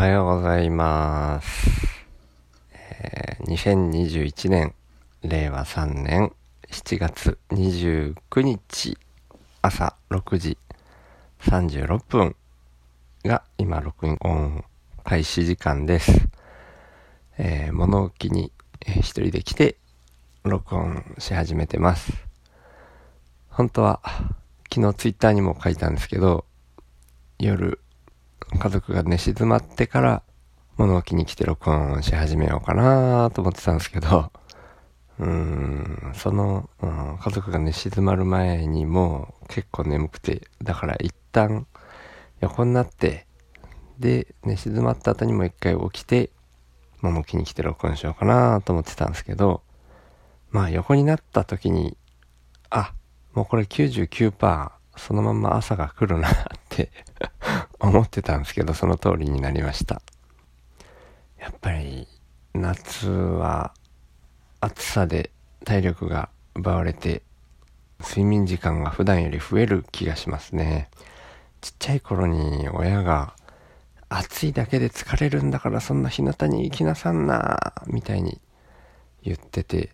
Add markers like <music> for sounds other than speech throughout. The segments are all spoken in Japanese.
はようございます。えー2021年、令和3年7月29日朝6時36分が今録音開始時間です。えー物置に、えー一人で来て録音し始めてます。本当は昨日ツイッターにも書いたんですけど、夜家族が寝静まってから物置に来て録音し始めようかなと思ってたんですけど、<laughs> うーん、その、うん家族が寝静まる前にもう結構眠くて、だから一旦横になって、で、寝静まった後にも一回起きて、物置に来て録音しようかなと思ってたんですけど、まあ横になった時に、あ、もうこれ99%そのまま朝が来るなって思ってたんですけど、その通りになりました。やっぱり夏は暑さで体力が奪われて睡眠時間が普段より増える気がしますね。ちっちゃい頃に親が暑いだけで疲れるんだからそんな日向に行きなさんなみたいに言ってて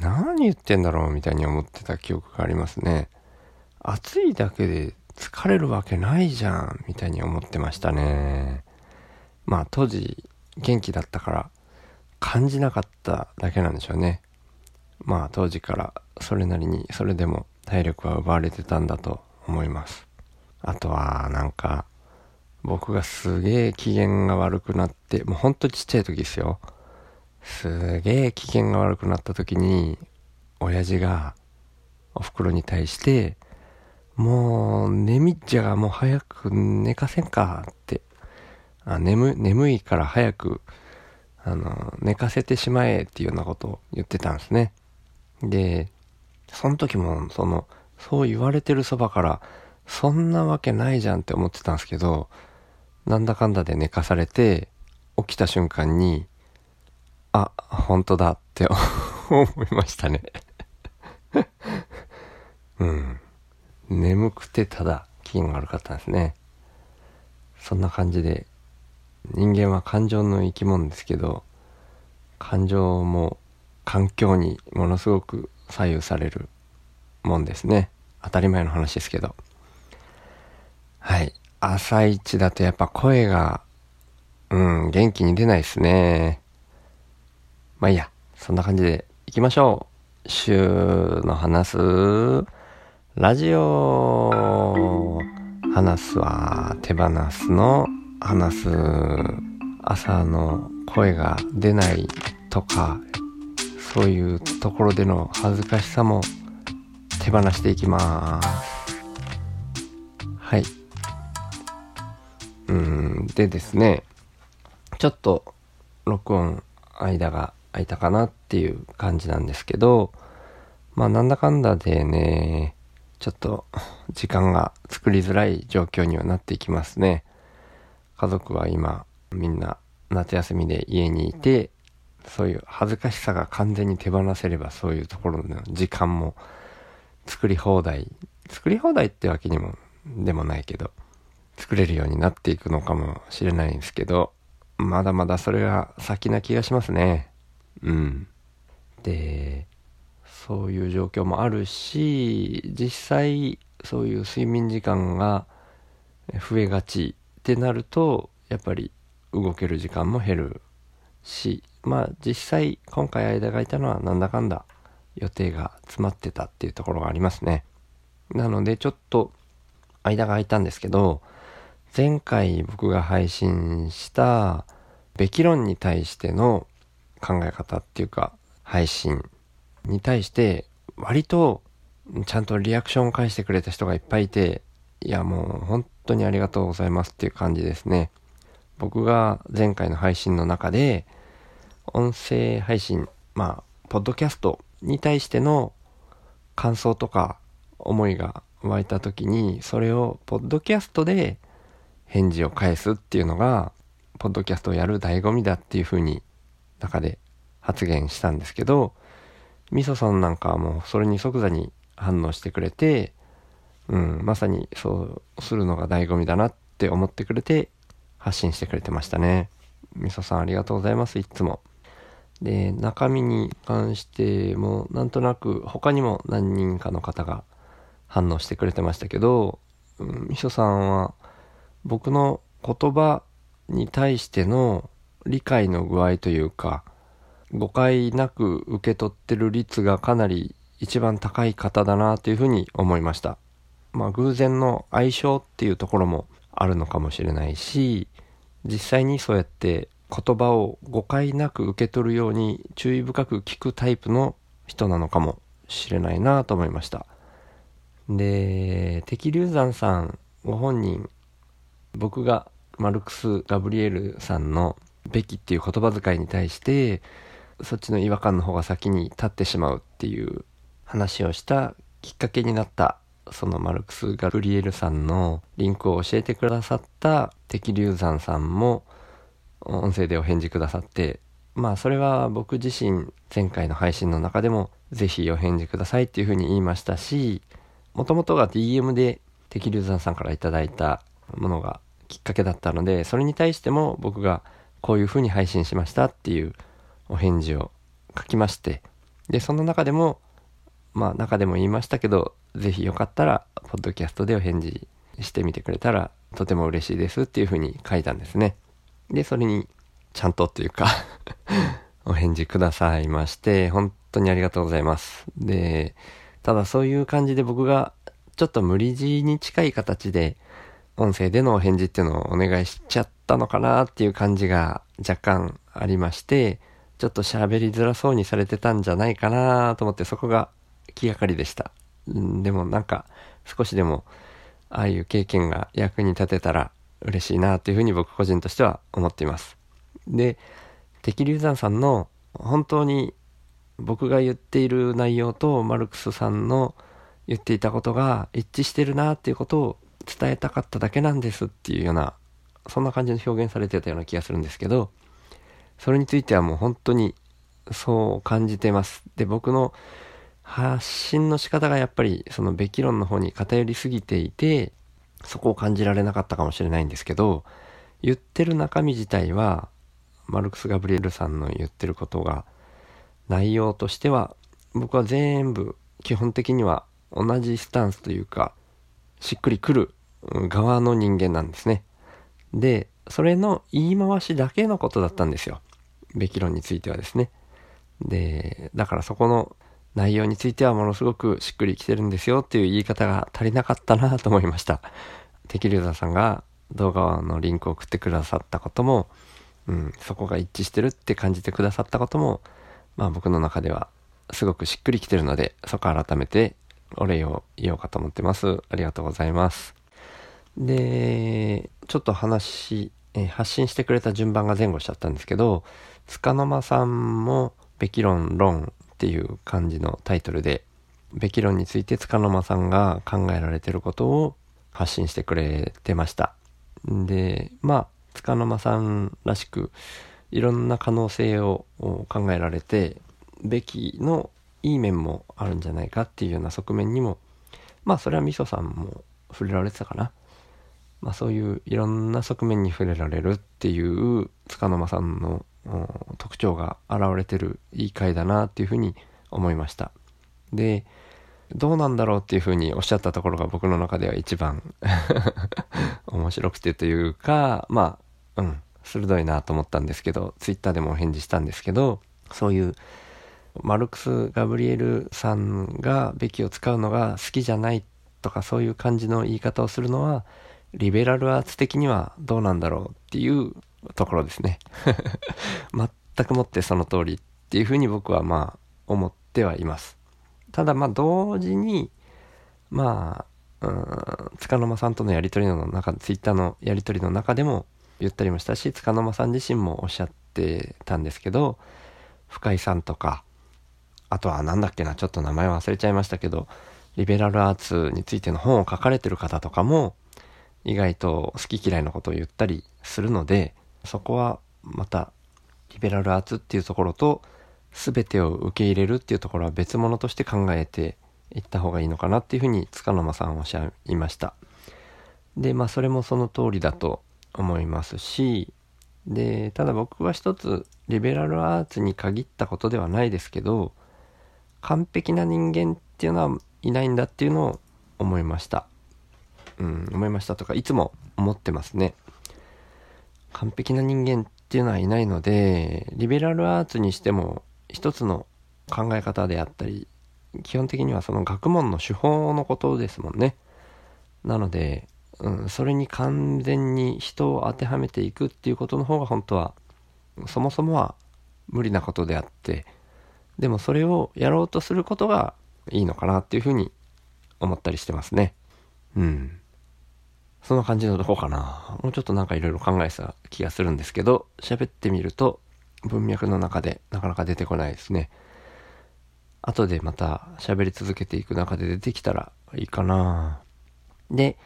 何言ってんだろうみたいに思ってた記憶がありますね。暑いだけで疲れるわけないじゃんみたいに思ってましたね。まあ当時元気だったから感じなかっただけなんでしょうね。まあ当時からそれなりにそれでも体力は奪われてたんだと思います。あとはなんか僕がすげえ機嫌が悪くなって、もうほんとちっちゃい時ですよ。すげえ機嫌が悪くなった時に親父がお袋に対してもう眠っちゃがもう早く寝かせんかって。あ眠眠いから早くあの寝かせてしまえっていうようなことを言ってたんですね。でその時もそのそう言われてるそばからそんなわけないじゃんって思ってたんですけどなんだかんだで寝かされて起きた瞬間にあ本当だって思いましたね。<laughs> うん。眠くてただ気分が悪かったんですね。そんな感じで人間は感情の生き物ですけど感情も環境にものすごく左右されるもんですね。当たり前の話ですけど。はい。朝一だとやっぱ声がうん元気に出ないですね。まあいいや。そんな感じでいきましょう。週の話す。ラジオ話すは手放すの話す朝の声が出ないとかそういうところでの恥ずかしさも手放していきます。はい。うん。でですねちょっと録音間が空いたかなっていう感じなんですけどまあなんだかんだでねちょっと時間が作りづらい状況にはなっていきますね。家族は今みんな夏休みで家にいて、そういう恥ずかしさが完全に手放せればそういうところの時間も作り放題、作り放題ってわけにもでもないけど、作れるようになっていくのかもしれないんですけど、まだまだそれが先な気がしますね。うん。で、そういう状況もあるし、実際そういう睡眠時間が増えがちってなると、やっぱり動ける時間も減るし、まあ実際今回間が空いたのはなんだかんだ予定が詰まってたっていうところがありますね。なのでちょっと間が空いたんですけど、前回僕が配信したべき論に対しての考え方っていうか配信に対して割とちゃんとリアクションを返してくれた人がいっぱいいていやもう本当にありがとうございますっていう感じですね。僕が前回の配信の中で音声配信まあポッドキャストに対しての感想とか思いが湧いた時にそれをポッドキャストで返事を返すっていうのがポッドキャストをやる醍醐味だっていう風に中で発言したんですけどみそさんなんかはもうそれに即座に反応してくれて、うん、まさにそうするのが醍醐味だなって思ってくれて発信してくれてましたね。みそさんありがとうございます、いつも。で、中身に関しても、なんとなく他にも何人かの方が反応してくれてましたけど、うん、みそさんは僕の言葉に対しての理解の具合というか、誤解なく受け取ってる率がかなり一番高い方だなというふうに思いました。まあ偶然の相性っていうところもあるのかもしれないし、実際にそうやって言葉を誤解なく受け取るように注意深く聞くタイプの人なのかもしれないなと思いました。で、敵流山さんご本人、僕がマルクス・ガブリエルさんのべきっていう言葉遣いに対して、そっちの違和感の方が先に立ってしまうっていう話をしたきっかけになったそのマルクス・ガブリエルさんのリンクを教えてくださった敵流山さんも音声でお返事くださって、まあそれは僕自身前回の配信の中でもぜひお返事くださいっていうふうに言いましたし、もともとが DM で敵流山さんからいただいたものがきっかけだったので、それに対しても僕がこういうふうに配信しましたっていうお返事を書きまして、で、その中でも、まあ中でも言いましたけど、ぜひよかったら、ポッドキャストでお返事してみてくれたらとても嬉しいですっていうふうに書いたんですね。で、それに、ちゃんとっていうか <laughs> お返事くださいまして、本当にありがとうございます。で、ただそういう感じで僕がちょっと無理強いに近い形で音声でのお返事っていうのをお願いしちゃったのかなっていう感じが若干ありまして、ちょっと喋りづらそうにされてたんじゃないかなと思ってそこが気がかりでした。でもなんか少しでもああいう経験が役に立てたら嬉しいなというふうに僕個人としては思っています。で、敵流山さんの本当に僕が言っている内容とマルクスさんの言っていたことが一致してるなっていうことを伝えたかっただけなんですっていうような、そんな感じの表現されてたような気がするんですけど、それについてはもう本当にそう感じてます。で、僕の発信の仕方がやっぱりそのべき論の方に偏りすぎていて、そこを感じられなかったかもしれないんですけど、言ってる中身自体は、マルクス・ガブリエルさんの言ってることが、内容としては、僕は全部、基本的には同じスタンスというか、しっくりくる側の人間なんですね。で、それの言い回しだけのことだったんですよ。べき論についてはですね。で、だからそこの内容についてはものすごくしっくりきてるんですよっていう言い方が足りなかったなと思いました。敵流座さんが動画のリンクを送ってくださったことも、うん、そこが一致してるって感じてくださったことも、まあ僕の中ではすごくしっくりきてるので、そこ改めてお礼を言おうかと思ってます。ありがとうございます。で、ちょっと話、え発信してくれた順番が前後しちゃったんですけど、つかの間さんも、べき論論っていう感じのタイトルで、べき論について束の間さんが考えられてることを発信してくれてました。で、まあ、束の間さんらしく、いろんな可能性を考えられて、べきのいい面もあるんじゃないかっていうような側面にも、まあ、それはみそさんも触れられてたかな。まあ、そういういろんな側面に触れられるっていう束の間さんの特徴が現れてるいい回だなっていうふうに思いました。で、どうなんだろうっていうふうにおっしゃったところが僕の中では一番 <laughs> 面白くてというか、まあ、うん、鋭いなと思ったんですけど、ツイッターでもお返事したんですけど、そういうマルクス・ガブリエルさんがべきを使うのが好きじゃないとかそういう感じの言い方をするのは、リベラルアーツ的にはどうなんだろうっていうところですね。<laughs> 全くもってその通りっていうふうに僕はまあ思ってはいます。ただまあ同時に、まあ、うん、つかの間さんとのやりとりの中、ツイッターのやりとりの中でも言ったりもしたし、つかの間さん自身もおっしゃってたんですけど、深井さんとか、あとは何だっけな、ちょっと名前忘れちゃいましたけど、リベラルアーツについての本を書かれてる方とかも、意外と好き嫌いのことを言ったりするので、そこはまたリベラルアーツっていうところと全てを受け入れるっていうところは別物として考えていった方がいいのかなっていうふうに塚の間さんおっしゃいました。で、まあそれもその通りだと思いますしでただ僕は一つリベラルアーツに限ったことではないですけど完璧な人間っていうのはいないんだっていうのを思いましたうん思いましたとかいつも思ってますね完璧な人間っていうのはいないのでリベラルアーツにしても一つの考え方であったり基本的にはその学問の手法のことですもんね。なので、うん、それに完全に人を当てはめていくっていうことの方が本当はそもそもは無理なことであってでもそれをやろうとすることがいいのかなっていうふうに思ったりしてますね。うん。そんな感じのとこかなもうちょっとなんかいろいろ考えた気がするんですけど喋ってみると文脈の中でなかなか出てこないですね後でまた喋り続けていく中で出てきたらいいかなで、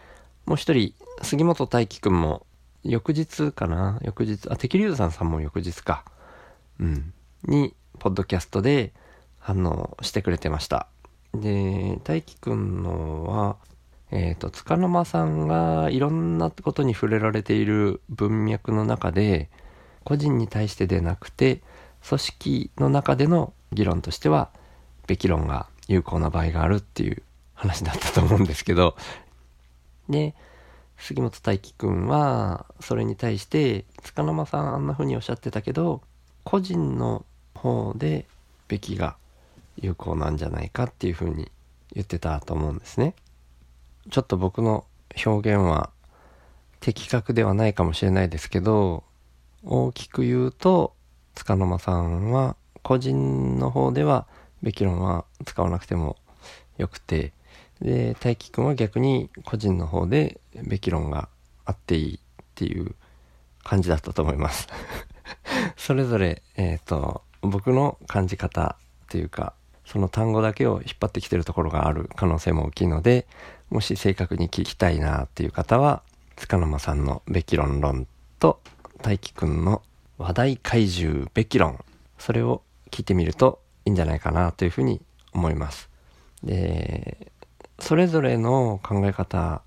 もう一人、杉本大輝くんも、翌日かな？翌日、あ、敵流山さんも翌日か。うん。に、ポッドキャストで反応してくれてました。で、大輝くんのは、えっ、ー、と、つかの間さんがいろんなことに触れられている文脈の中で、個人に対してでなくて、組織の中での議論としては、べき論が有効な場合があるっていう話だったと思うんですけど、で、杉本大輝くんは、それに対して、塚間さんあんな風におっしゃってたけど、個人の方でべきが有効なんじゃないかっていう風に言ってたと思うんですね。ちょっと僕の表現は的確ではないかもしれないですけど、大きく言うと、塚間さんは個人の方ではべき論は使わなくてもよくて、で、大輝くんは逆に個人の方でべき論があっていいっていう感じだったと思います。<laughs> それぞれ、えっ、ー、と、僕の感じ方というか、その単語だけを引っ張ってきてるところがある可能性も大きいので、もし正確に聞きたいなっていう方は、塚沼さんのべき論論と、大輝くんの話題怪獣べき論、それを聞いてみるといいんじゃないかなというふうに思います。で、それぞれの考え方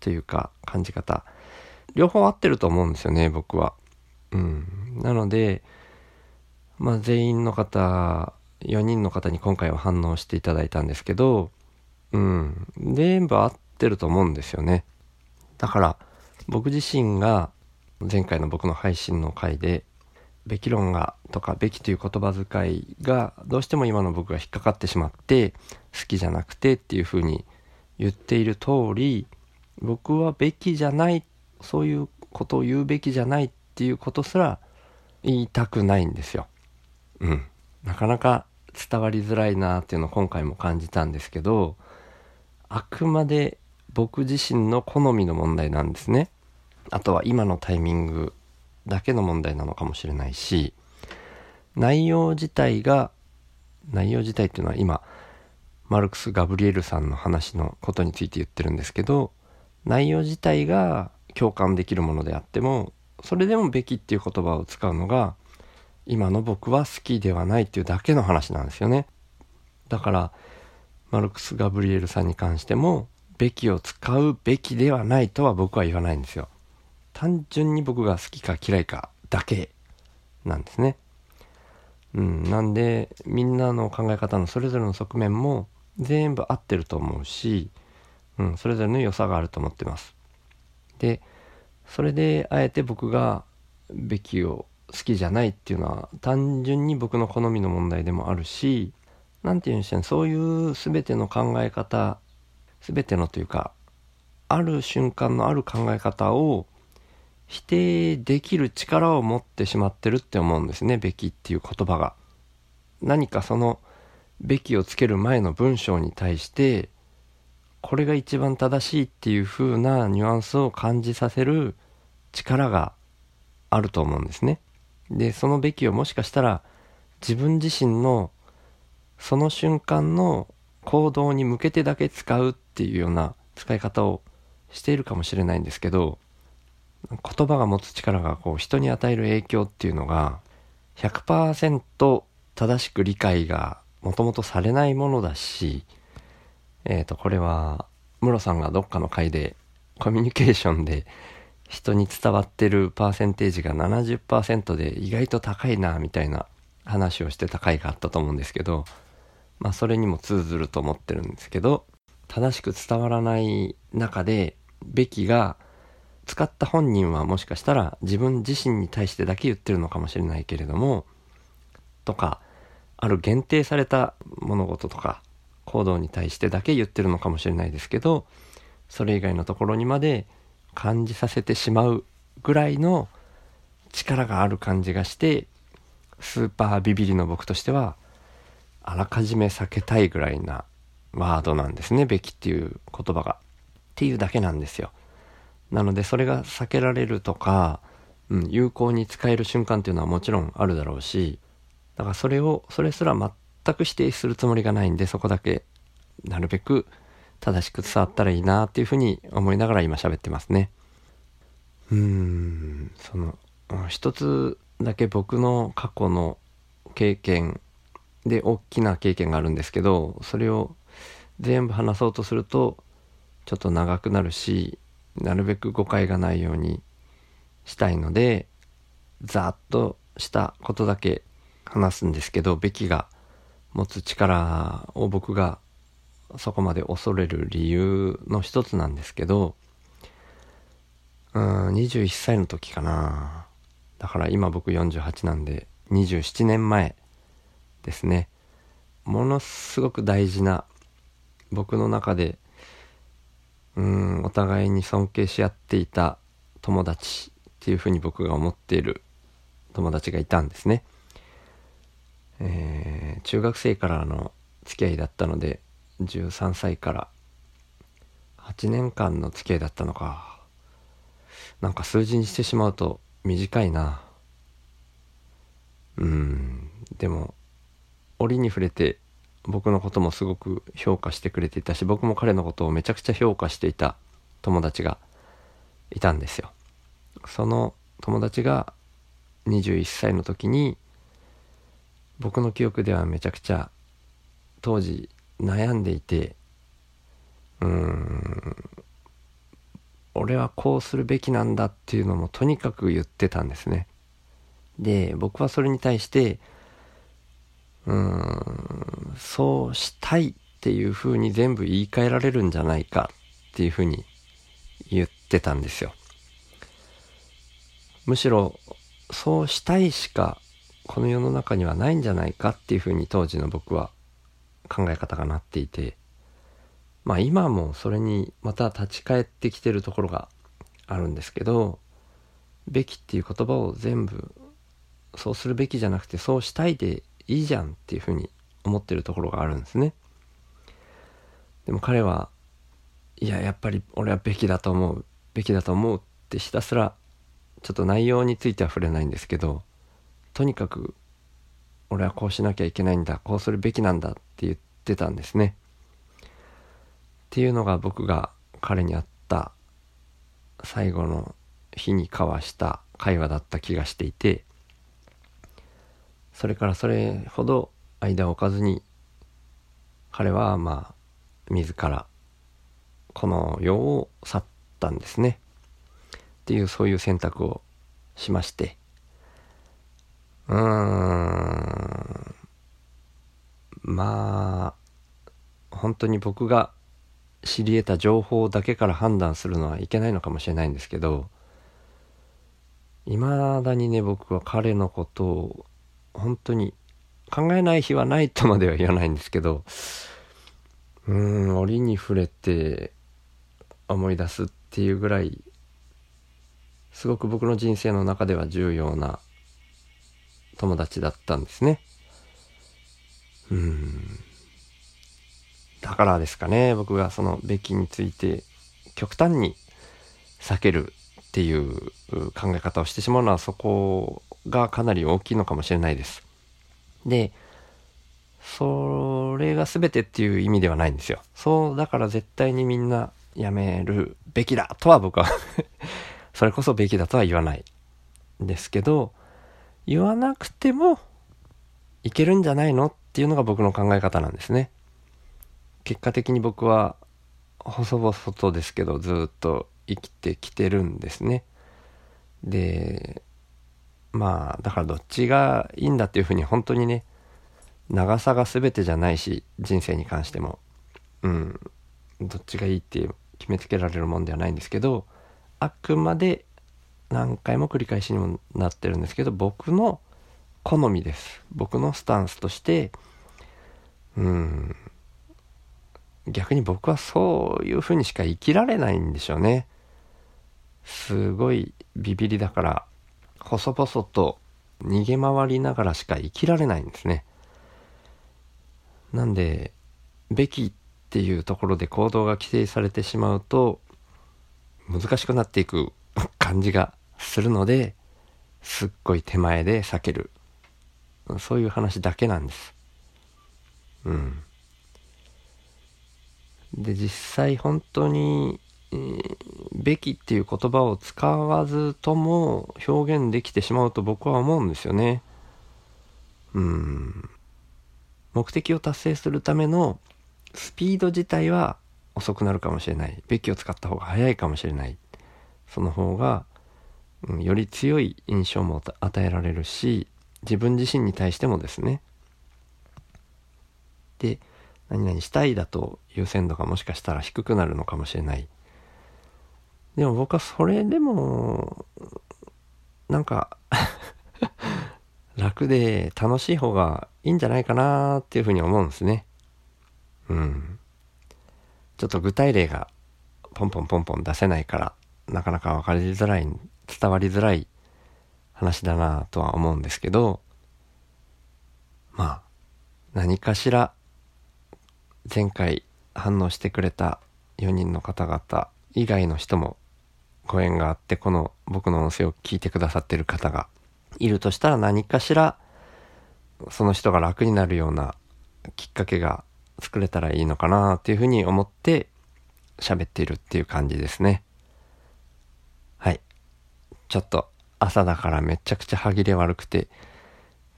というか感じ方両方合ってると思うんですよね僕は。うん、なので、まあ、全員の方4人の方に今回は反応していただいたんですけど、うん、全部合ってると思うんですよね。だから僕自身が前回の僕の配信の回でべき論がとかべきという言葉遣いがどうしても今の僕が引っかかってしまって好きじゃなくてっていうふうに言っている通り僕はべきじゃないそういうことを言うべきじゃないっていうことすら言いたくないんですよ。うん。なかなか伝わりづらいなっていうのを今回も感じたんですけどあくまで僕自身の好みの問題なんですね。あとは今のタイミングだけの問題なのかもしれないし内容自体が内容自体っていうのは今マルクス・ガブリエルさんの話のことについて言ってるんですけど内容自体が共感できるものであってもそれでも「べき」っていう言葉を使うのが今の僕は好きではないっていうだけの話なんですよねだからマルクス・ガブリエルさんに関しても「べき」を使うべきではないとは僕は言わないんですよ単純に僕が好きか嫌いかだけなんですね。うん、なんでみんなの考え方のそれぞれの側面も全部合ってると思うし、うん、それぞれの良さがあると思ってます。でそれであえて僕がべきを好きじゃないっていうのは単純に僕の好みの問題でもあるし何て言うんでしょうねそういう全ての考え方全てのというかある瞬間のある考え方を否定できる力を持ってしまってるって思うんですね、べきっていう言葉が。何かそのべきをつける前の文章に対して、これが一番正しいっていう風なニュアンスを感じさせる力があると思うんですね。で、そのべきをもしかしたら自分自身のその瞬間の行動に向けてだけ使うっていうような使い方をしているかもしれないんですけど、言葉が持つ力がこう人に与える影響っていうのが100%正しく理解がもともとされないものだし、えっ、と、これは、ムロさんがどっかの回でコミュニケーションで人に伝わってるパーセンテージが70%で意外と高いなみたいな話をしてた回があったと思うんですけどまあそれにも通ずると思ってるんですけど正しく伝わらない中でべきが使った本人はもしかしたら自分自身に対してだけ言ってるのかもしれないけれどもとかある限定された物事とか行動に対してだけ言ってるのかもしれないですけどそれ以外のところにまで感じさせてしまうぐらいの力がある感じがしてスーパービビリの僕としてはあらかじめ避けたいぐらいなワードなんですね「べき」っていう言葉が。っていうだけなんですよ。なのでそれが避けられるとか、うん、有効に使える瞬間っていうのはもちろんあるだろうしだからそれをそれすら全く否定するつもりがないんでそこだけなるべく正しく伝わったらいいなっていうふうに思いながら今喋ってますね。うーん、その、一つだけ僕の過去の経験で大きな経験があるんですけど、それを全部話そうとするとちょっと長くなるし、なるべく誤解がないようにしたいので、ざっとしたことだけ話すんですけど、べきが持つ力を僕がそこまで恐れる理由の一つなんですけど、うん、21歳の時かな。だから今僕48なんで、27年前ですね。ものすごく大事な、僕の中で、うん、お互いに尊敬し合っていた友達っていうふうに僕が思っている友達がいたんですね。えー、中学生からの付き合いだったので、13歳から8年間の付き合いだったのか。なんか数字にしてしまうと短いな。うん。でも、折に触れて僕のこともすごく評価してくれていたし、僕も彼のことをめちゃくちゃ評価していた友達がいたんですよ。その友達が21歳の時に僕の記憶ではめちゃくちゃ当時悩んでいてうーん俺はこうするべきなんだっていうのもとにかく言ってたんですねで僕はそれに対してうん。そうしたいっていうふうに全部言い換えられるんじゃないかっていうふうに言ってたんですよ。むしろそうしたいしかこの世の中にはないんじゃないかっていうふうに当時の僕は考え方がなっていてまあ今もそれにまた立ち返ってきてるところがあるんですけど「べき」っていう言葉を全部そうするべきじゃなくてそうしたいでいいじゃんっていうふうに思ってるところがあるんですね。でも彼はいややっぱり俺はべきだと思うべきだと思うってひたすらちょっと内容については触れないんですけどとにかく俺はこうしなきゃいけないんだこうするべきなんだって言ってたんですねっていうのが僕が彼に会った最後の日に交わした会話だった気がしていてそれからそれほど間を置かずに彼はまあ自らこの世を去ったんですねっていうそういう選択をしましてうーん。まあ、本当に僕が知り得た情報だけから判断するのはいけないのかもしれないんですけど、未だにね、僕は彼のことを本当に考えない日はないとまでは言わないんですけど、うん、折に触れて思い出すっていうぐらい、すごく僕の人生の中では重要な友達だったんですね。うん。だからですかね、僕がそのべきについて極端に避けるっていう考え方をしてしまうのはそこがかなり大きいのかもしれないです。で、それが全てっていう意味ではないんですよ。そう、だから絶対にみんなやめるべきだとは僕は <laughs> それこそべきだとは言わない。ですけど、言わなくてもいけるんじゃないのっていうのが僕の考え方なんですね。結果的に僕は細々とですけどずっと生きてきてるんですね。でまあだからどっちがいいんだっていうふうに本当にね長さが全てじゃないし人生に関しても。うん。どっちがいいって決めつけられるもんではないんですけどあくまで何回も繰り返しにもなってるんですけど僕の好みです。僕のスタンスとしてうん。逆に僕はそういうふうにしか生きられないんでしょうね。すごいビビりだから細々と逃げ回りながらしか生きられないんですね。なんでべきっていうところで行動が規制されてしまうと難しくなっていく <laughs> 感じがするのですっごい手前で避ける。そういう話だけなんです。うん。で実際本当に、べきっていう言葉を使わずとも表現できてしまうと僕は思うんですよねうん目的を達成するためのスピード自体は遅くなるかもしれない。べきを使った方が早いかもしれない。その方が、うん、より強い印象も与えられるし、自分自身に対してもですね。で、何々したいだと優先度がもしかしたら低くなるのかもしれない。でも僕はそれでも、なんか <laughs> 楽で楽しい方がいいんじゃないかなっていうふうに思うんですね。うん。ちょっと具体例がポンポンポンポン出せないから、なかなか分かりづらい、伝わりづらい話だなとは思うんですけど、まあ、何かしら前回反応してくれた4人の方々以外の人もご縁があってこの僕の音声を聞いてくださってる方がいるとしたら何かしらその人が楽になるようなきっかけが作れたらいいのかなっていうふうに思って喋っているっていう感じですね。はい。ちょっと朝だからめちゃくちゃ歯切れ悪くて、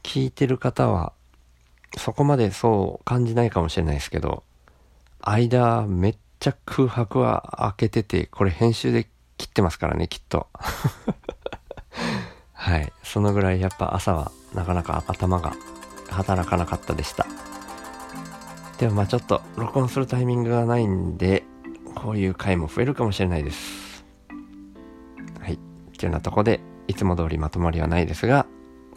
聞いてる方はそこまでそう感じないかもしれないですけど、間めっちゃ空白は開けてて、これ編集で切ってますからね、きっと。<laughs> はい。そのぐらいやっぱ朝はなかなか頭が働かなかったでした。でもまあちょっと録音するタイミングがないんで、こういう回も増えるかもしれないです。はい。っていうようなとこで、いつも通りまとまりはないですが、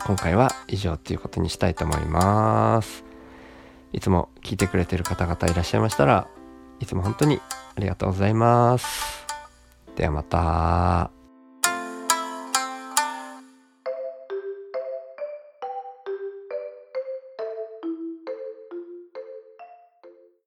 今回は以上っていうことにしたいと思います。いつも聞いてくれてる方々いらっしゃいましたら、いつも本当にありがとうございます。ではまた。